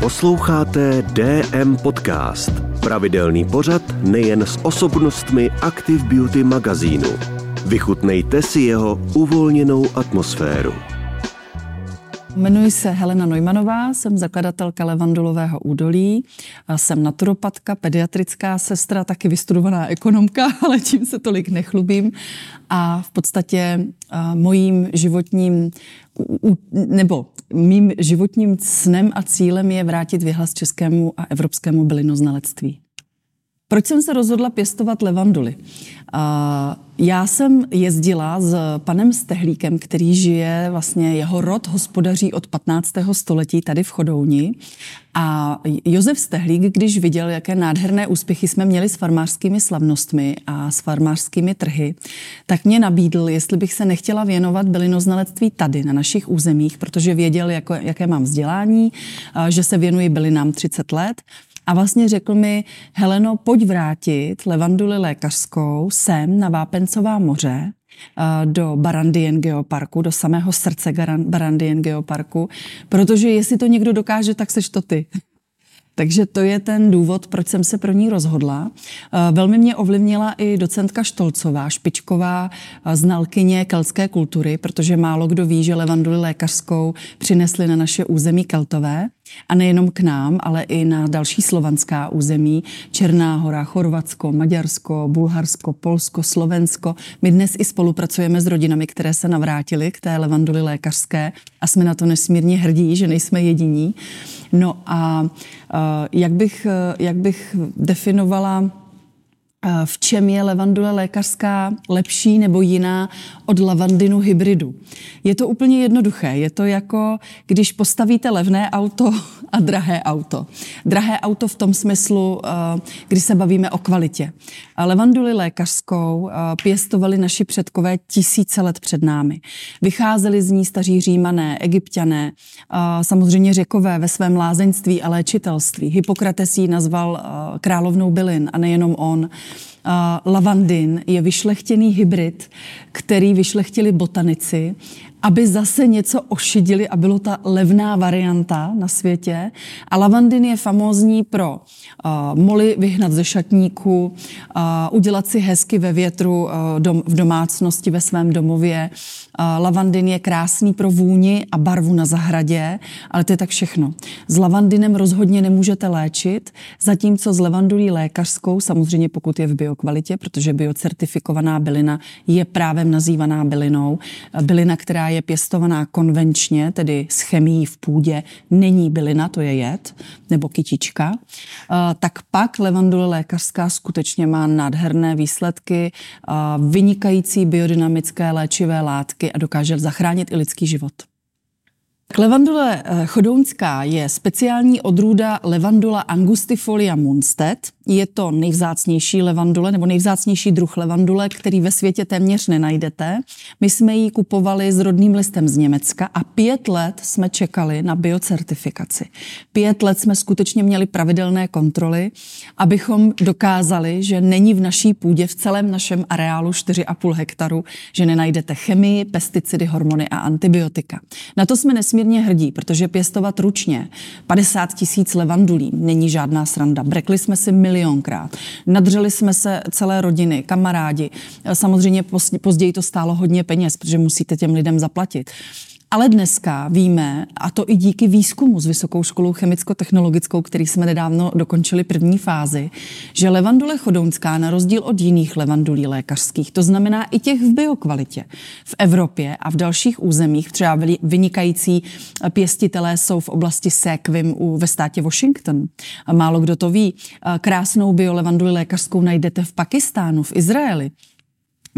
Posloucháte DM Podcast. Pravidelný pořad nejen s osobnostmi Active Beauty magazínu. Vychutnejte si jeho uvolněnou atmosféru. Jmenuji se Helena Neumannová, jsem zakladatelka Levandulového údolí, jsem naturopatka, pediatrická sestra, taky vystudovaná ekonomka, ale tím se tolik nechlubím. A v podstatě mojím životním, nebo mým životním snem a cílem je vrátit vyhlas českému a evropskému bylinoznalectví. Proč jsem se rozhodla pěstovat levanduly? Já jsem jezdila s panem Stehlíkem, který žije, vlastně jeho rod hospodaří od 15. století tady v Chodouni. A Josef Stehlík, když viděl, jaké nádherné úspěchy jsme měli s farmářskými slavnostmi a s farmářskými trhy, tak mě nabídl, jestli bych se nechtěla věnovat bylinoznalectví tady, na našich územích, protože věděl, jako, jaké mám vzdělání, že se věnuji bylinám 30 let a vlastně řekl mi, Heleno, pojď vrátit levanduli lékařskou sem na Vápencová moře, eh, do Barandien Geoparku, do samého srdce Barandien Geoparku, protože jestli to někdo dokáže, tak seš to ty. Takže to je ten důvod, proč jsem se pro ní rozhodla. Eh, velmi mě ovlivnila i docentka Štolcová, špičková eh, znalkyně keltské kultury, protože málo kdo ví, že levanduli lékařskou přinesli na naše území keltové. A nejenom k nám, ale i na další slovanská území. Černá hora, Chorvatsko, Maďarsko, Bulharsko, Polsko, Slovensko. My dnes i spolupracujeme s rodinami, které se navrátily k té levanduli lékařské a jsme na to nesmírně hrdí, že nejsme jediní. No a uh, jak bych, jak bych definovala v čem je levandule lékařská lepší nebo jiná od lavandinu hybridu. Je to úplně jednoduché. Je to jako, když postavíte levné auto a drahé auto. Drahé auto v tom smyslu, eh, kdy se bavíme o kvalitě. Levanduli lékařskou eh, pěstovali naši předkové tisíce let před námi. Vycházeli z ní staří římané, egyptiané, eh, samozřejmě řekové ve svém lázeňství a léčitelství. Hippokrates ji nazval královnou bylin a nejenom on. Lavandin je vyšlechtěný hybrid, který vyšlechtili botanici aby zase něco ošidili a bylo ta levná varianta na světě. A lavandin je famózní pro uh, moly vyhnat ze šatníku, uh, udělat si hezky ve větru uh, dom, v domácnosti, ve svém domově. Uh, lavandin je krásný pro vůni a barvu na zahradě, ale to je tak všechno. S lavandinem rozhodně nemůžete léčit, zatímco s levandulí lékařskou, samozřejmě pokud je v biokvalitě, protože biocertifikovaná bylina je právem nazývaná bylinou, bylina, která je pěstovaná konvenčně, tedy s chemií v půdě, není bylina, to je jed, nebo kytička, eh, tak pak levandule lékařská skutečně má nádherné výsledky, eh, vynikající biodynamické léčivé látky a dokáže zachránit i lidský život. Levandule eh, chodounská je speciální odrůda levandula angustifolia munstet. Je to nejvzácnější levandule nebo nejvzácnější druh levandule, který ve světě téměř nenajdete. My jsme ji kupovali s rodným listem z Německa a pět let jsme čekali na biocertifikaci. Pět let jsme skutečně měli pravidelné kontroly, abychom dokázali, že není v naší půdě, v celém našem areálu 4,5 hektaru, že nenajdete chemii, pesticidy, hormony a antibiotika. Na to jsme nesmírně nesmírně hrdí, protože pěstovat ručně 50 tisíc levandulí není žádná sranda. Brekli jsme si milionkrát. Nadřeli jsme se celé rodiny, kamarádi. Samozřejmě později to stálo hodně peněz, protože musíte těm lidem zaplatit. Ale dneska víme, a to i díky výzkumu s Vysokou školou chemicko-technologickou, který jsme nedávno dokončili první fázi, že levandule chodounská na rozdíl od jiných levandulí lékařských, to znamená i těch v biokvalitě, v Evropě a v dalších územích, třeba vynikající pěstitelé jsou v oblasti Sequim ve státě Washington. Málo kdo to ví. Krásnou biolevanduli lékařskou najdete v Pakistánu, v Izraeli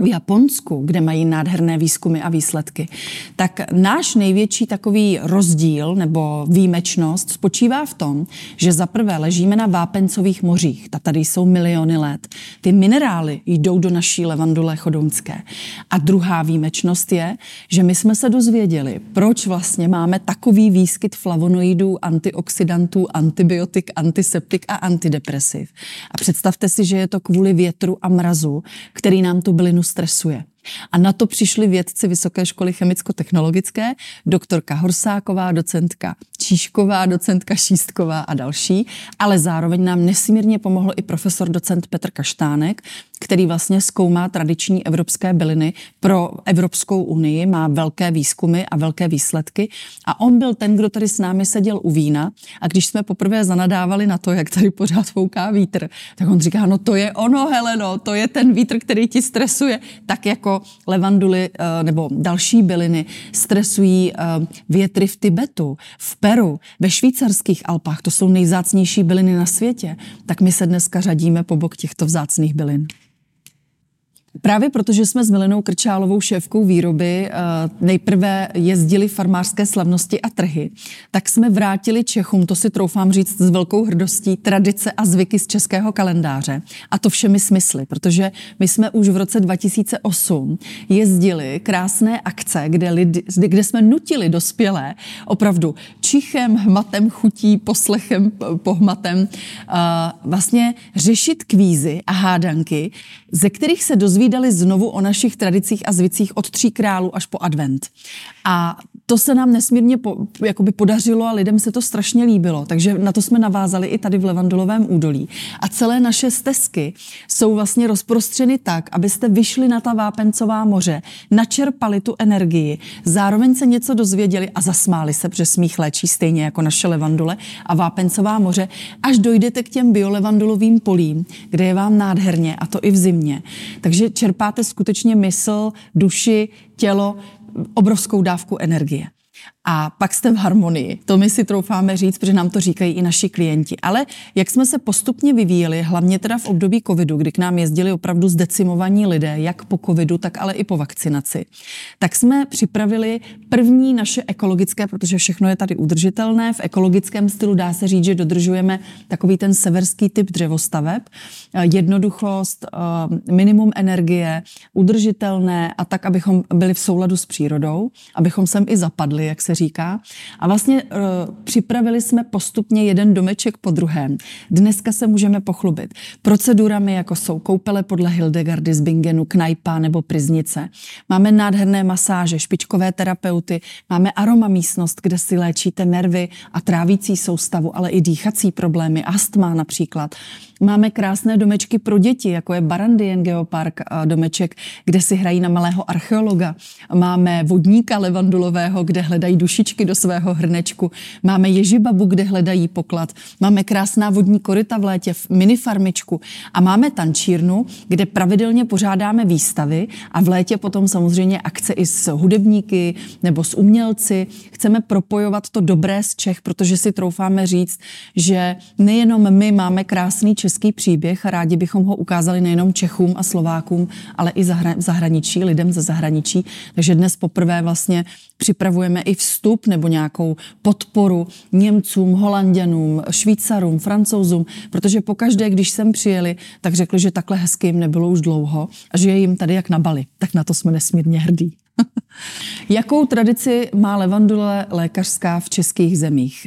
v Japonsku, kde mají nádherné výzkumy a výsledky, tak náš největší takový rozdíl nebo výjimečnost spočívá v tom, že za prvé ležíme na vápencových mořích, ta tady jsou miliony let. Ty minerály jdou do naší levandule chodonské. A druhá výjimečnost je, že my jsme se dozvěděli, proč vlastně máme takový výskyt flavonoidů, antioxidantů, antibiotik, antiseptik a antidepresiv. A představte si, že je to kvůli větru a mrazu, který nám tu bylinu stresuje. A na to přišli vědci Vysoké školy chemicko-technologické, doktorka Horsáková, docentka Číšková, docentka Šístková a další, ale zároveň nám nesmírně pomohl i profesor docent Petr Kaštánek, který vlastně zkoumá tradiční evropské byliny pro Evropskou unii, má velké výzkumy a velké výsledky. A on byl ten, kdo tady s námi seděl u vína a když jsme poprvé zanadávali na to, jak tady pořád fouká vítr, tak on říká, no to je ono, Heleno, to je ten vítr, který ti stresuje. Tak jako levanduly eh, nebo další byliny stresují eh, větry v Tibetu, v Peru, ve švýcarských Alpách, to jsou nejzácnější byliny na světě, tak my se dneska řadíme po bok těchto vzácných bylin. Právě protože jsme s Milenou Krčálovou šéfkou výroby eh, nejprve jezdili farmářské slavnosti a trhy, tak jsme vrátili Čechům, to si troufám říct s velkou hrdostí, tradice a zvyky z českého kalendáře. A to všemi smysly, protože my jsme už v roce 2008 jezdili krásné akce, kde, lidi, kde jsme nutili dospělé opravdu čichem, hmatem, chutí, poslechem, pohmatem eh, vlastně řešit kvízy a hádanky, ze kterých se dozví dozvídali znovu o našich tradicích a zvicích od tří králů až po advent. A to se nám nesmírně po, jakoby podařilo a lidem se to strašně líbilo, takže na to jsme navázali i tady v Levandulovém údolí. A celé naše stezky jsou vlastně rozprostřeny tak, abyste vyšli na ta vápencová moře, načerpali tu energii, zároveň se něco dozvěděli a zasmáli se, protože smích léčí stejně jako naše levandule a vápencová moře, až dojdete k těm biolevandulovým polím, kde je vám nádherně a to i v zimě. Takže čerpáte skutečně mysl, duši, tělo, obrovskou dávku energie a pak jste v harmonii. To my si troufáme říct, protože nám to říkají i naši klienti. Ale jak jsme se postupně vyvíjeli, hlavně teda v období covidu, kdy k nám jezdili opravdu zdecimovaní lidé, jak po covidu, tak ale i po vakcinaci, tak jsme připravili první naše ekologické, protože všechno je tady udržitelné, v ekologickém stylu dá se říct, že dodržujeme takový ten severský typ dřevostaveb, jednoduchost, eh, minimum energie, udržitelné a tak, abychom byli v souladu s přírodou, abychom sem i zapadli, jak se říká. A vlastně uh, připravili jsme postupně jeden domeček po druhém. Dneska se můžeme pochlubit procedurami, jako jsou koupele podle Hildegardy z Bingenu, Knajpa nebo Priznice. Máme nádherné masáže, špičkové terapeuty, máme aroma místnost, kde si léčíte nervy a trávící soustavu, ale i dýchací problémy, astma například. Máme krásné domečky pro děti, jako je Barandien Geopark domeček, kde si hrají na malého archeologa. Máme vodníka levandulového, kde hledají dušičky do svého hrnečku. Máme ježibabu, kde hledají poklad. Máme krásná vodní koryta v létě, v minifarmičku. A máme tančírnu, kde pravidelně pořádáme výstavy a v létě potom samozřejmě akce i s hudebníky nebo s umělci. Chceme propojovat to dobré z Čech, protože si troufáme říct, že nejenom my máme krásný český příběh a rádi bychom ho ukázali nejenom Čechům a Slovákům, ale i zahra- zahraničí, lidem ze zahraničí. Takže dnes poprvé vlastně připravujeme i vstup nebo nějakou podporu Němcům, Holanděnům, Švýcarům, Francouzům, protože pokaždé, když sem přijeli, tak řekli, že takhle hezky jim nebylo už dlouho a že je jim tady jak na Bali. Tak na to jsme nesmírně hrdí. Jakou tradici má levandule lékařská v českých zemích?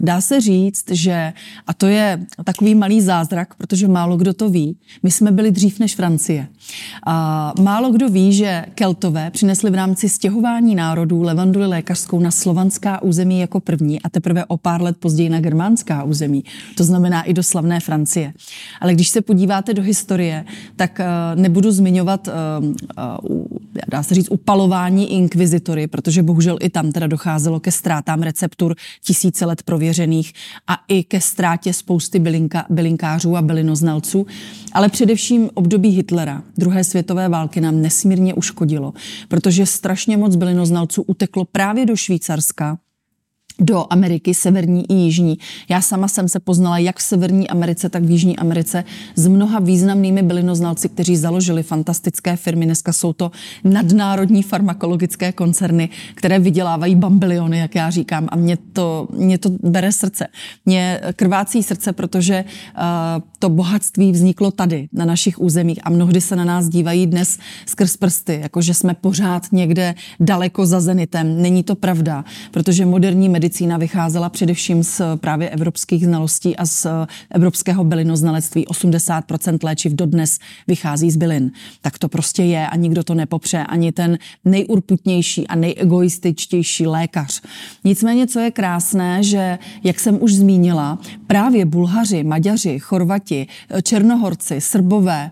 Dá se říct, že, a to je takový malý zázrak, protože málo kdo to ví, my jsme byli dřív než Francie. Málo kdo ví, že Keltové přinesli v rámci stěhování národů levanduli lékařskou na slovanská území jako první a teprve o pár let později na germánská území. To znamená i do slavné Francie. Ale když se podíváte do historie, tak eh, nebudu zmiňovat, eh, eh, dá se říct, upalování inkvizitory, protože bohužel i tam teda docházelo ke ztrátám receptur tisíce let prověřených a i ke ztrátě spousty bylinka, bylinkářů a bylinoznalců. Ale především období Hitlera, druhé světové války nám nesmírně uškodilo, protože strašně moc bylinoznalců uteklo právě do Švýcarska, do Ameriky, severní i jižní. Já sama jsem se poznala jak v severní Americe, tak v jižní Americe s mnoha významnými bylinoznalci, kteří založili fantastické firmy. Dneska jsou to nadnárodní farmakologické koncerny, které vydělávají bambiliony, jak já říkám. A mě to, mě to bere srdce. Mě krvácí srdce, protože uh, to bohatství vzniklo tady, na našich územích a mnohdy se na nás dívají dnes skrz prsty, jakože jsme pořád někde daleko za zenitem. Není to pravda, protože moderní medicína medicína vycházela především z právě evropských znalostí a z evropského bylinoznalectví. 80% léčiv dodnes vychází z bylin. Tak to prostě je a nikdo to nepopře, ani ten nejurputnější a nejegoističtější lékař. Nicméně, co je krásné, že, jak jsem už zmínila, právě Bulhaři, Maďaři, Chorvati, Černohorci, Srbové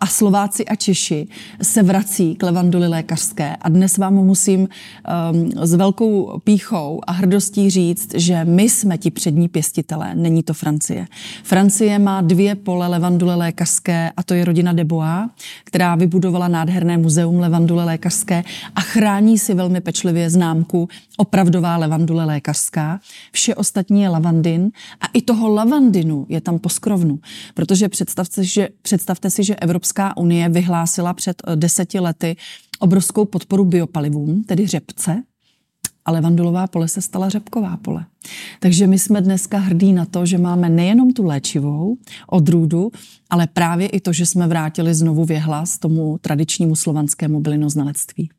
a Slováci a Češi se vrací k levanduli lékařské. A dnes vám musím um, s velkou píchou a hrdostí říct, že my jsme ti přední pěstitelé, není to Francie. Francie má dvě pole levandule lékařské a to je rodina Debois, která vybudovala nádherné muzeum levandule lékařské a chrání si velmi pečlivě známku opravdová levandule lékařská. Vše ostatní je lavandin a i toho lavandinu je tam poskrovnu, protože představte, že, představte si, že Evropská unie vyhlásila před eh, deseti lety obrovskou podporu biopalivům, tedy řepce, a levandulová pole se stala řepková pole. Takže my jsme dneska hrdí na to, že máme nejenom tu léčivou odrůdu, ale právě i to, že jsme vrátili znovu věhlas tomu tradičnímu slovanskému bylinoznalectví.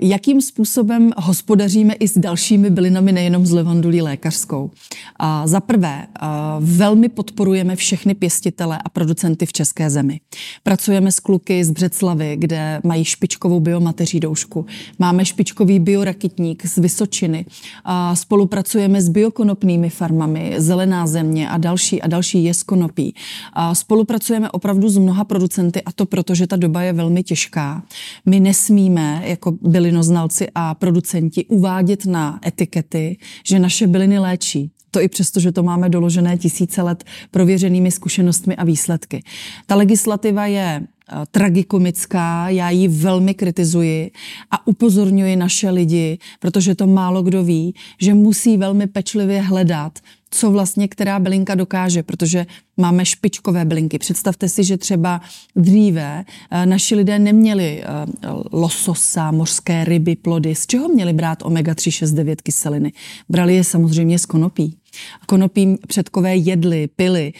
Jakým způsobem hospodaříme i s dalšími bylinami, nejenom s levandulí lékařskou? A za prvé, a velmi podporujeme všechny pěstitele a producenty v české zemi. Pracujeme s kluky z Břeclavy, kde mají špičkovou biomateří doušku. Máme špičkový biorakitník z Vysočiny. A spolupracujeme s biokonopnými farmami, Zelená země a další a další je konopí. A spolupracujeme opravdu s mnoha producenty a to proto, že ta doba je velmi těžká. My nesmíme jako byli bylinoznalci a producenti uvádět na etikety, že naše byliny léčí. To i přesto, že to máme doložené tisíce let prověřenými zkušenostmi a výsledky. Ta legislativa je tragikomická, já ji velmi kritizuji a upozorňuji naše lidi, protože to málo kdo ví, že musí velmi pečlivě hledat, co vlastně která bylinka dokáže, protože máme špičkové bylinky. Představte si, že třeba dříve eh, naši lidé neměli eh, lososa, mořské ryby, plody. Z čeho měli brát omega-3, 6, 9 kyseliny? Brali je samozřejmě z konopí. Konopí předkové jedli, pily,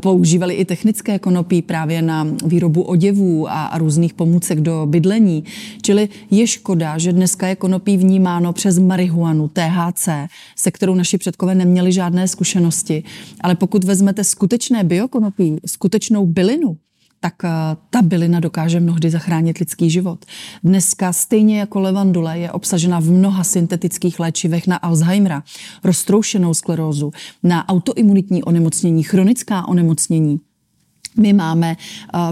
používali i technické konopí právě na výrobu oděvů a, a různých pomůcek do bydlení. Čili je škoda, že dneska je konopí vnímáno přes marihuanu, THC, se kterou naši předkové neměli žádné zkušenosti. Ale pokud vezmete skutečné biokonopí, skutečnou bylinu, tak eh, ta bylina dokáže mnohdy zachránit lidský život. Dneska stejně jako levandule je obsažena v mnoha syntetických léčivech na Alzheimera, roztroušenou sklerózu, na autoimunitní onemocnění, chronická onemocnění. My máme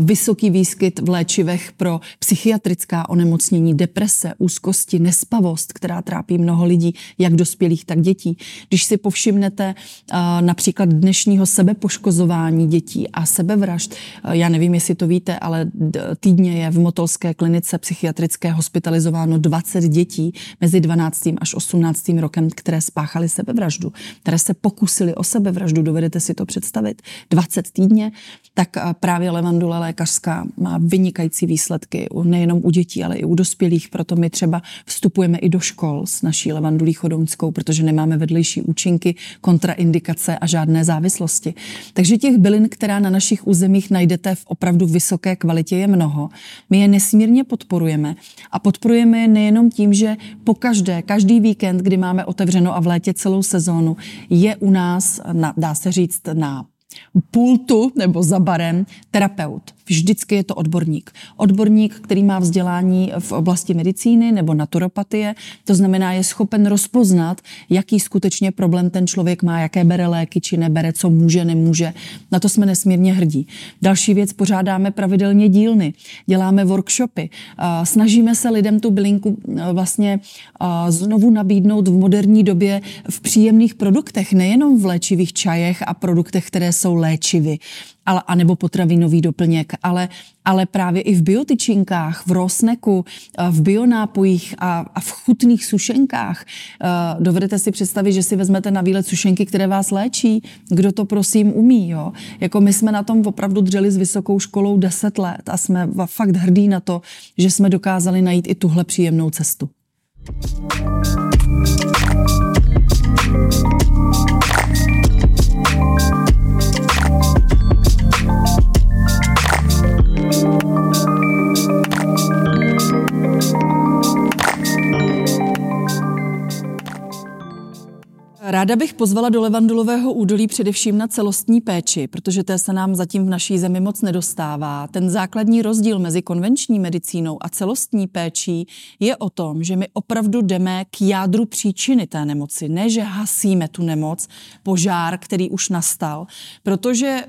vysoký výskyt v léčivech pro psychiatrická onemocnění, deprese, úzkosti, nespavost, která trápí mnoho lidí, jak dospělých, tak dětí. Když si povšimnete například dnešního sebepoškozování dětí a sebevražd, já nevím, jestli to víte, ale týdně je v Motolské klinice psychiatrické hospitalizováno 20 dětí mezi 12. až 18. rokem, které spáchaly sebevraždu, které se pokusili o sebevraždu. Dovedete si to představit? 20 týdně, tak právě levandule lékařská má vynikající výsledky nejenom u dětí, ale i u dospělých. Proto my třeba vstupujeme i do škol s naší levandulí chodounskou, protože nemáme vedlejší účinky, kontraindikace a žádné závislosti. Takže těch bylin, která na našich územích najdete v opravdu vysoké kvalitě, je mnoho. My je nesmírně podporujeme a podporujeme je nejenom tím, že po každé, každý víkend, kdy máme otevřeno a v létě celou sezónu, je u nás, na, dá se říct, na pultu nebo za barem terapeut. Vždycky je to odborník. Odborník, který má vzdělání v oblasti medicíny nebo naturopatie, to znamená, je schopen rozpoznat, jaký skutečně problém ten člověk má, jaké bere léky či nebere, co může, nemůže. Na to jsme nesmírně hrdí. Další věc, pořádáme pravidelně dílny, děláme workshopy, snažíme se lidem tu bylinku vlastně znovu nabídnout v moderní době v příjemných produktech, nejenom v léčivých čajech a produktech, které jsou léčivy ale, anebo potravinový doplněk, ale, ale právě i v biotyčinkách, v rosneku, eh, v bionápojích a, a v chutných sušenkách. Eh, dovedete si představit, že si vezmete na výlet sušenky, které vás léčí? Kdo to prosím umí? Jo? Jako my jsme na tom opravdu dřeli s vysokou školou 10 let a jsme fakt hrdí na to, že jsme dokázali najít i tuhle příjemnou cestu. Ráda bych pozvala do Levandulového údolí především na celostní péči, protože té se nám zatím v naší zemi moc nedostává. Ten základní rozdíl mezi konvenční medicínou a celostní péčí je o tom, že my opravdu jdeme k jádru příčiny té nemoci. Ne, že hasíme tu nemoc, požár, který už nastal. Protože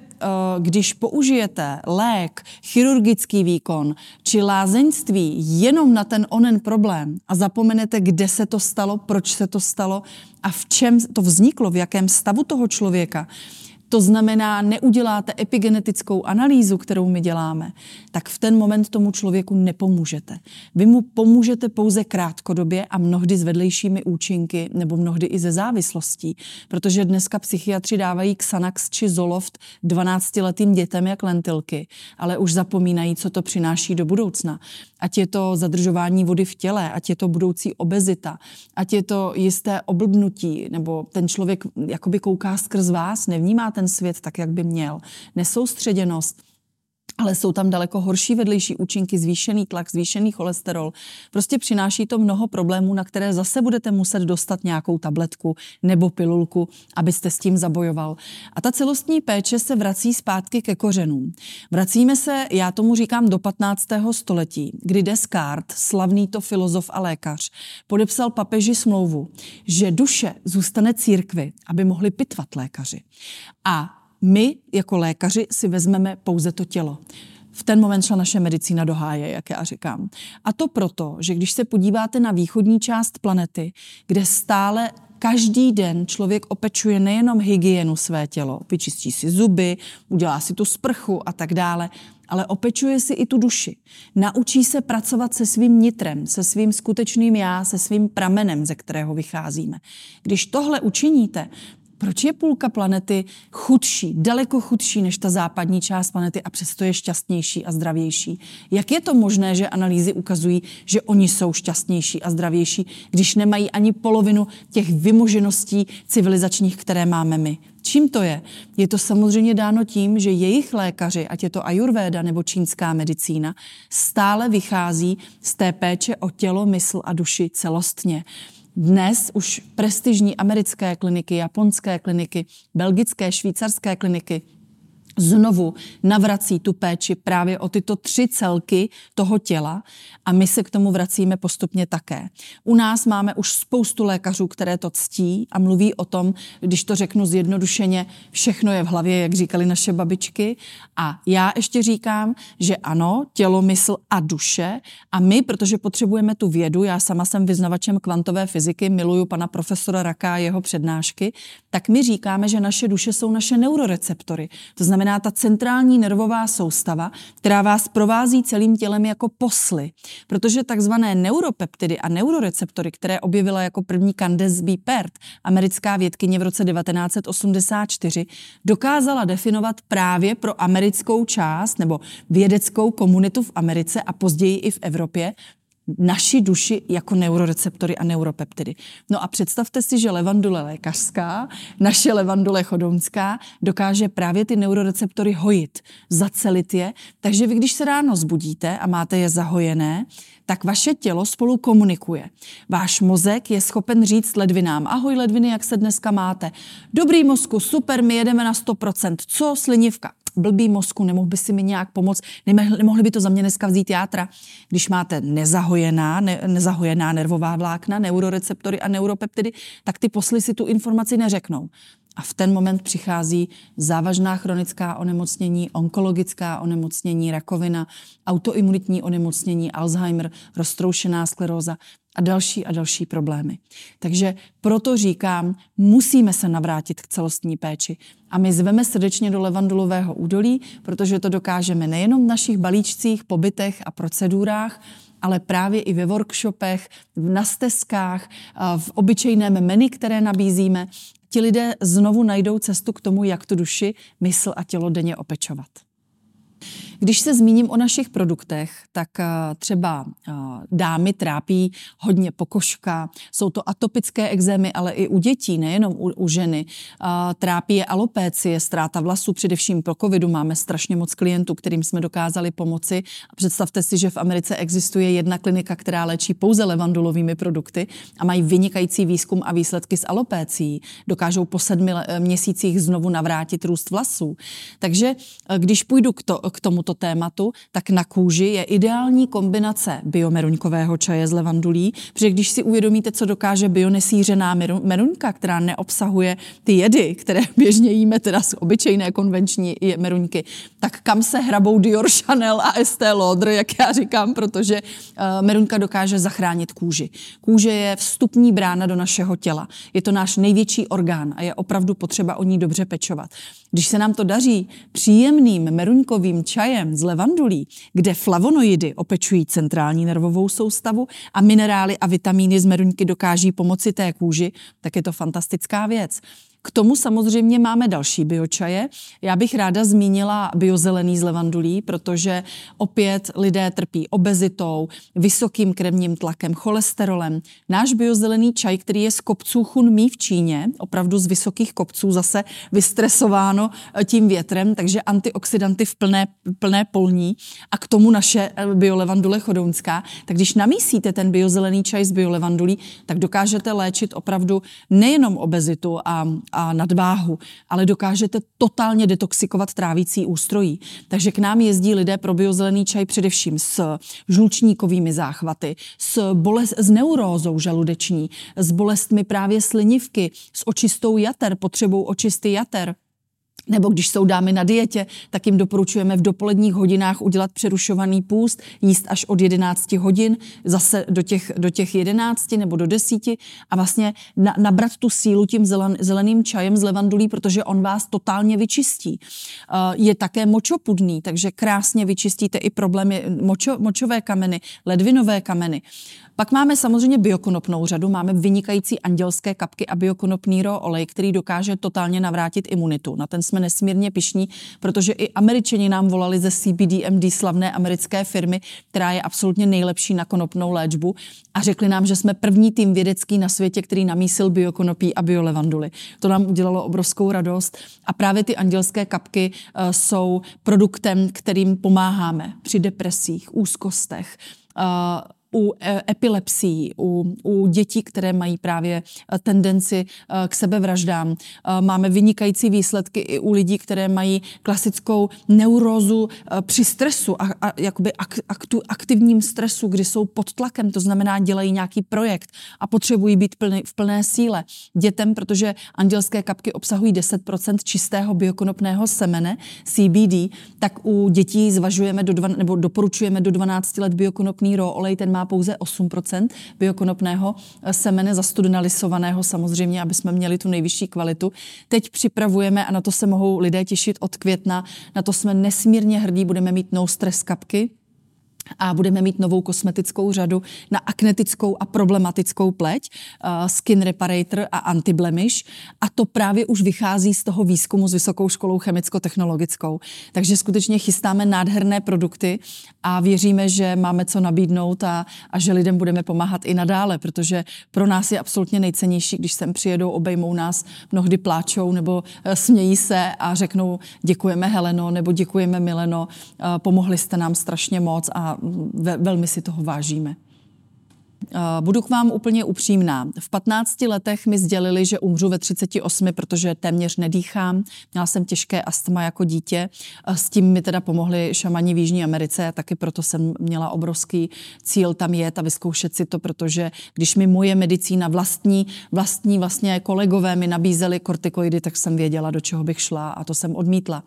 když použijete lék, chirurgický výkon či lázeňství jenom na ten onen problém a zapomenete, kde se to stalo, proč se to stalo a v čem to vzniklo, v jakém stavu toho člověka, to znamená, neuděláte epigenetickou analýzu, kterou my děláme, tak v ten moment tomu člověku nepomůžete. Vy mu pomůžete pouze krátkodobě a mnohdy s vedlejšími účinky nebo mnohdy i ze závislostí, protože dneska psychiatři dávají Xanax či Zoloft 12-letým dětem jak lentilky, ale už zapomínají, co to přináší do budoucna. Ať je to zadržování vody v těle, ať je to budoucí obezita, ať je to jisté oblbnutí, nebo ten člověk jakoby kouká skrz vás, nevnímá ten svět tak, jak by měl. Nesoustředěnost, ale jsou tam daleko horší vedlejší účinky, zvýšený tlak, zvýšený cholesterol. Prostě přináší to mnoho problémů, na které zase budete muset dostat nějakou tabletku nebo pilulku, abyste s tím zabojoval. A ta celostní péče se vrací zpátky ke kořenům. Vracíme se, já tomu říkám, do 15. století, kdy Descartes, slavný to filozof a lékař, podepsal papeži smlouvu, že duše zůstane církvi, aby mohli pitvat lékaři. A my jako lékaři si vezmeme pouze to tělo. V ten moment šla naše medicína do háje, jak já říkám. A to proto, že když se podíváte na východní část planety, kde stále každý den člověk opečuje nejenom hygienu své tělo, vyčistí si zuby, udělá si tu sprchu a tak dále, ale opečuje si i tu duši. Naučí se pracovat se svým nitrem, se svým skutečným já, se svým pramenem, ze kterého vycházíme. Když tohle učiníte, proč je půlka planety chudší, daleko chudší než ta západní část planety a přesto je šťastnější a zdravější? Jak je to možné, že analýzy ukazují, že oni jsou šťastnější a zdravější, když nemají ani polovinu těch vymožeností civilizačních, které máme my? Čím to je? Je to samozřejmě dáno tím, že jejich lékaři, ať je to ajurvéda nebo čínská medicína, stále vychází z té péče o tělo, mysl a duši celostně. Dnes už prestižní americké kliniky, japonské kliniky, belgické, švýcarské kliniky znovu navrací tu péči právě o tyto tři celky toho těla a my se k tomu vracíme postupně také. U nás máme už spoustu lékařů, které to ctí a mluví o tom, když to řeknu zjednodušeně, všechno je v hlavě, jak říkali naše babičky. A já ještě říkám, že ano, tělo, mysl a duše a my, protože potřebujeme tu vědu, já sama jsem vyznavačem kvantové fyziky, miluju pana profesora Raka a jeho přednášky, tak my říkáme, že naše duše jsou naše neuroreceptory. To znamená, znamená ta centrální nervová soustava, která vás provází celým tělem jako posly. Protože takzvané neuropeptidy a neuroreceptory, které objevila jako první Candace B. Pert, americká vědkyně v roce 1984, dokázala definovat právě pro americkou část nebo vědeckou komunitu v Americe a později i v Evropě naši duši jako neuroreceptory a neuropeptidy. No a představte si, že levandule lékařská, naše levandule chodounská, dokáže právě ty neuroreceptory hojit, zacelit je, takže vy, když se ráno zbudíte a máte je zahojené, tak vaše tělo spolu komunikuje. Váš mozek je schopen říct ledvinám, ahoj ledviny, jak se dneska máte. Dobrý mozku, super, my jedeme na 100%. Co slinivka? Blbý mozku, nemohl by si mi nějak pomoct, nemohli by to za mě dneska vzít játra. Když máte nezahojená, ne, nezahojená nervová vlákna, neuroreceptory a neuropeptidy, tak ty posly si tu informaci neřeknou. A v ten moment přichází závažná chronická onemocnění, onkologická onemocnění, rakovina, autoimunitní onemocnění, Alzheimer, roztroušená skleróza a další a další problémy. Takže proto říkám, musíme se navrátit k celostní péči. A my zveme srdečně do Levandulového údolí, protože to dokážeme nejenom v našich balíčcích, pobytech a procedurách, ale právě i ve workshopech, na stezkách, v obyčejném menu, které nabízíme. Ti lidé znovu najdou cestu k tomu, jak tu duši, mysl a tělo denně opečovat. Když se zmíním o našich produktech, tak třeba dámy trápí hodně pokožka, jsou to atopické exémy, ale i u dětí, nejenom u, u ženy. Trápí je alopécie, ztráta vlasů, především pro covidu máme strašně moc klientů, kterým jsme dokázali pomoci. Představte si, že v Americe existuje jedna klinika, která léčí pouze levandulovými produkty a mají vynikající výzkum a výsledky s alopécií. Dokážou po sedmi měsících znovu navrátit růst vlasů. Takže eh, když půjdu k, to, k tomuto tématu, tak na kůži je ideální kombinace biomeruňkového čaje z levandulí, protože když si uvědomíte, co dokáže bionesířená meruňka, která neobsahuje ty jedy, které běžně jíme teda z obyčejné konvenční meruňky, tak kam se hrabou Dior, Chanel a Estée Lauder, jak já říkám, protože uh, meruňka dokáže zachránit kůži. Kůže je vstupní brána do našeho těla. Je to náš největší orgán a je opravdu potřeba o ní dobře pečovat. Když se nám to daří příjemným meruňkovým čajem z levandulí, kde flavonoidy opečují centrální nervovou soustavu a minerály a vitamíny z meruňky dokáží pomoci té kůži, tak je to fantastická věc. K tomu samozřejmě máme další biočaje. Já bych ráda zmínila biozelený z levandulí, protože opět lidé trpí obezitou, vysokým krevním tlakem, cholesterolem. Náš biozelený čaj, který je z kopců Chunmí v Číně, opravdu z vysokých kopců, zase vystresováno eh, tím větrem, takže antioxidanty v plné, plné polní a k tomu naše eh, biolevandule chodounská. Tak když namísíte ten biozelený čaj z biolevandulí, tak dokážete léčit opravdu nejenom obezitu a, a nadváhu, ale dokážete totálně detoxikovat trávící ústrojí. Takže k nám jezdí lidé pro biozelený čaj především s žlučníkovými záchvaty, s, bolest, s neurózou žaludeční, s bolestmi právě slinivky, s očistou jater, potřebou očisty jater, nebo když jsou dámy na dietě, tak jim doporučujeme v dopoledních hodinách udělat přerušovaný půst, jíst až od 11 hodin, zase do těch, do těch 11 nebo do 10 a vlastně na, nabrat tu sílu tím zelen, zeleným čajem z levandulí, protože on vás totálně vyčistí. Uh, je také močopudný, takže krásně vyčistíte i problémy močo, močové kameny, ledvinové kameny. Pak máme samozřejmě biokonopnou řadu, máme vynikající andělské kapky a biokonopný ro olej, který dokáže totálně navrátit imunitu. Na ten jsme nesmírně pišní, protože i američani nám volali ze CBDMD, slavné americké firmy, která je absolutně nejlepší na konopnou léčbu a řekli nám, že jsme první tým vědecký na světě, který namísil biokonopí a biolevanduly. To nám udělalo obrovskou radost a právě ty andělské kapky uh, jsou produktem, kterým pomáháme při depresích, úzkostech, uh, u e, epilepsií, u, u dětí, které mají právě e, tendenci e, k sebevraždám. Máme vynikající výsledky i u lidí, které mají klasickou neurózu při stresu a, a jakoby ak, aktu, aktivním stresu, kdy jsou pod tlakem, to znamená dělají nějaký projekt a potřebují být plný, v plné síle. Dětem, protože andělské kapky obsahují 10% čistého biokonopného semene, CBD, tak u dětí zvažujeme do dva, nebo doporučujeme do 12 let biokonopný ro olej, ten má pouze 8% biokonopného eh, semene zastudinalisovaného samozřejmě, aby jsme měli tu nejvyšší kvalitu. Teď připravujeme, a na to se mohou lidé těšit od května, na to jsme nesmírně hrdí, budeme mít no stress kapky, a budeme mít novou kosmetickou řadu na aknetickou a problematickou pleť, uh, Skin Reparator a Antiblemish. A to právě už vychází z toho výzkumu s Vysokou školou chemicko-technologickou. Takže skutečně chystáme nádherné produkty a věříme, že máme co nabídnout a, a že lidem budeme pomáhat i nadále, protože pro nás je absolutně nejcennější, když sem přijedou, obejmou nás, mnohdy pláčou nebo uh, smějí se a řeknou děkujeme Heleno nebo děkujeme Mileno, uh, pomohli jste nám strašně moc a velmi si toho vážíme. Budu k vám úplně upřímná. V 15 letech mi sdělili, že umřu ve 38, protože téměř nedýchám. Měla jsem těžké astma jako dítě. S tím mi teda pomohli šamani v Jižní Americe a taky proto jsem měla obrovský cíl tam jet a vyzkoušet si to, protože když mi moje medicína vlastní, vlastní vlastně kolegové mi nabízeli kortikoidy, tak jsem věděla, do čeho bych šla a to jsem odmítla.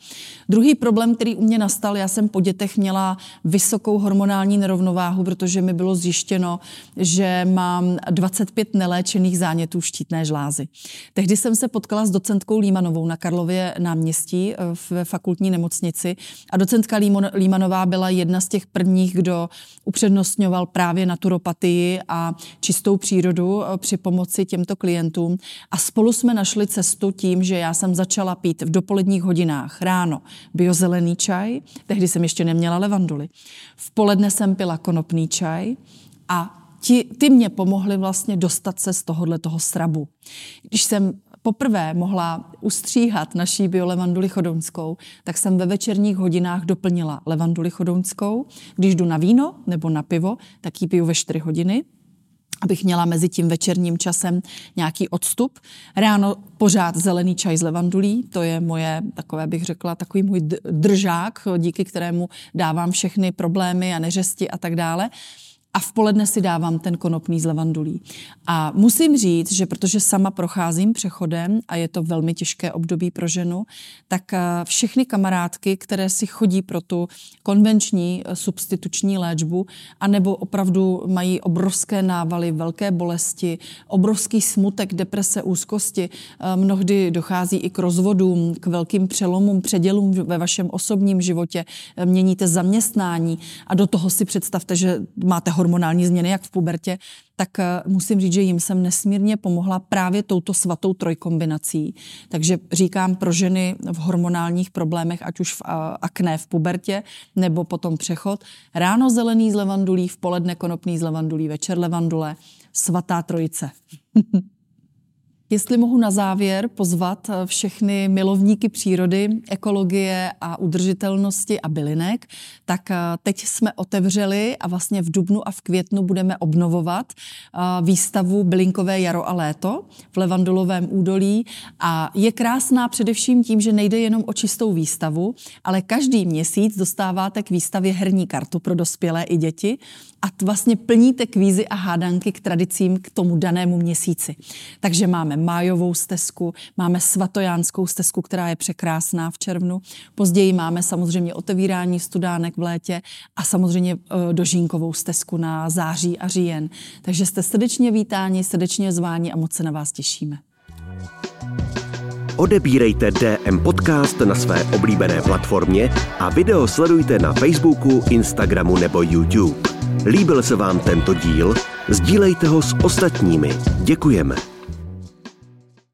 Druhý problém, který u mě nastal, já jsem po dětech měla vysokou hormonální nerovnováhu, protože mi bylo zjištěno, že mám 25 neléčených zánětů štítné žlázy. Tehdy jsem se potkala s docentkou Límanovou na Karlově náměstí v fakultní nemocnici a docentka Límanová byla jedna z těch prvních, kdo upřednostňoval právě naturopatii a čistou přírodu při pomoci těmto klientům. A spolu jsme našli cestu tím, že já jsem začala pít v dopoledních hodinách ráno biozelený čaj, tehdy jsem ještě neměla levanduly. V poledne jsem pila konopný čaj a ti, ty mě pomohly vlastně dostat se z tohohle toho srabu. Když jsem poprvé mohla ustříhat naší biolevanduli chodounskou, tak jsem ve večerních hodinách doplnila levanduli chodounskou. Když jdu na víno nebo na pivo, tak ji piju ve 4 hodiny abych měla mezi tím večerním časem nějaký odstup. Ráno pořád zelený čaj z levandulí, to je moje, takové bych řekla, takový můj držák, díky kterému dávám všechny problémy a neřesti a tak dále a v poledne si dávám ten konopný z levandulí. A musím říct, že protože sama procházím přechodem a je to velmi těžké období pro ženu, tak eh, všechny kamarádky, které si chodí pro tu konvenční eh, substituční léčbu, anebo opravdu mají obrovské návaly, velké bolesti, obrovský smutek, deprese, úzkosti, eh, mnohdy dochází i k rozvodům, k velkým přelomům, předělům ve vašem osobním životě, měníte zaměstnání a do toho si představte, že máte hormonální změny, jak v pubertě, tak eh, musím říct, že jim jsem nesmírně pomohla právě touto svatou trojkombinací. Takže říkám pro ženy v hormonálních problémech, ať už v eh, akné v pubertě, nebo potom přechod, ráno zelený z levandulí, v poledne konopný z levandulí, večer levandule, svatá trojice. Jestli mohu na závěr pozvat eh, všechny milovníky přírody, ekologie a udržitelnosti a bylinek, tak eh, teď jsme otevřeli a vlastně v dubnu a v květnu budeme obnovovat eh, výstavu Bylinkové jaro a léto v Levandulovém údolí a je krásná především tím, že nejde jenom o čistou výstavu, ale každý měsíc dostáváte k výstavě herní kartu pro dospělé i děti a vlastně plníte kvízy a hádanky k tradicím k tomu danému měsíci. Takže máme májovou stezku, máme svatojánskou stezku, která je překrásná v červnu. Později máme samozřejmě otevírání studánek v létě a samozřejmě e, dožínkovou stezku na září a říjen. Takže jste srdečně vítáni, srdečně zváni a moc se na vás těšíme. Odebírejte DM Podcast na své oblíbené platformě a video sledujte na Facebooku, Instagramu nebo YouTube. Líbil se vám tento díl? Sdílejte ho s ostatními. Děkujeme.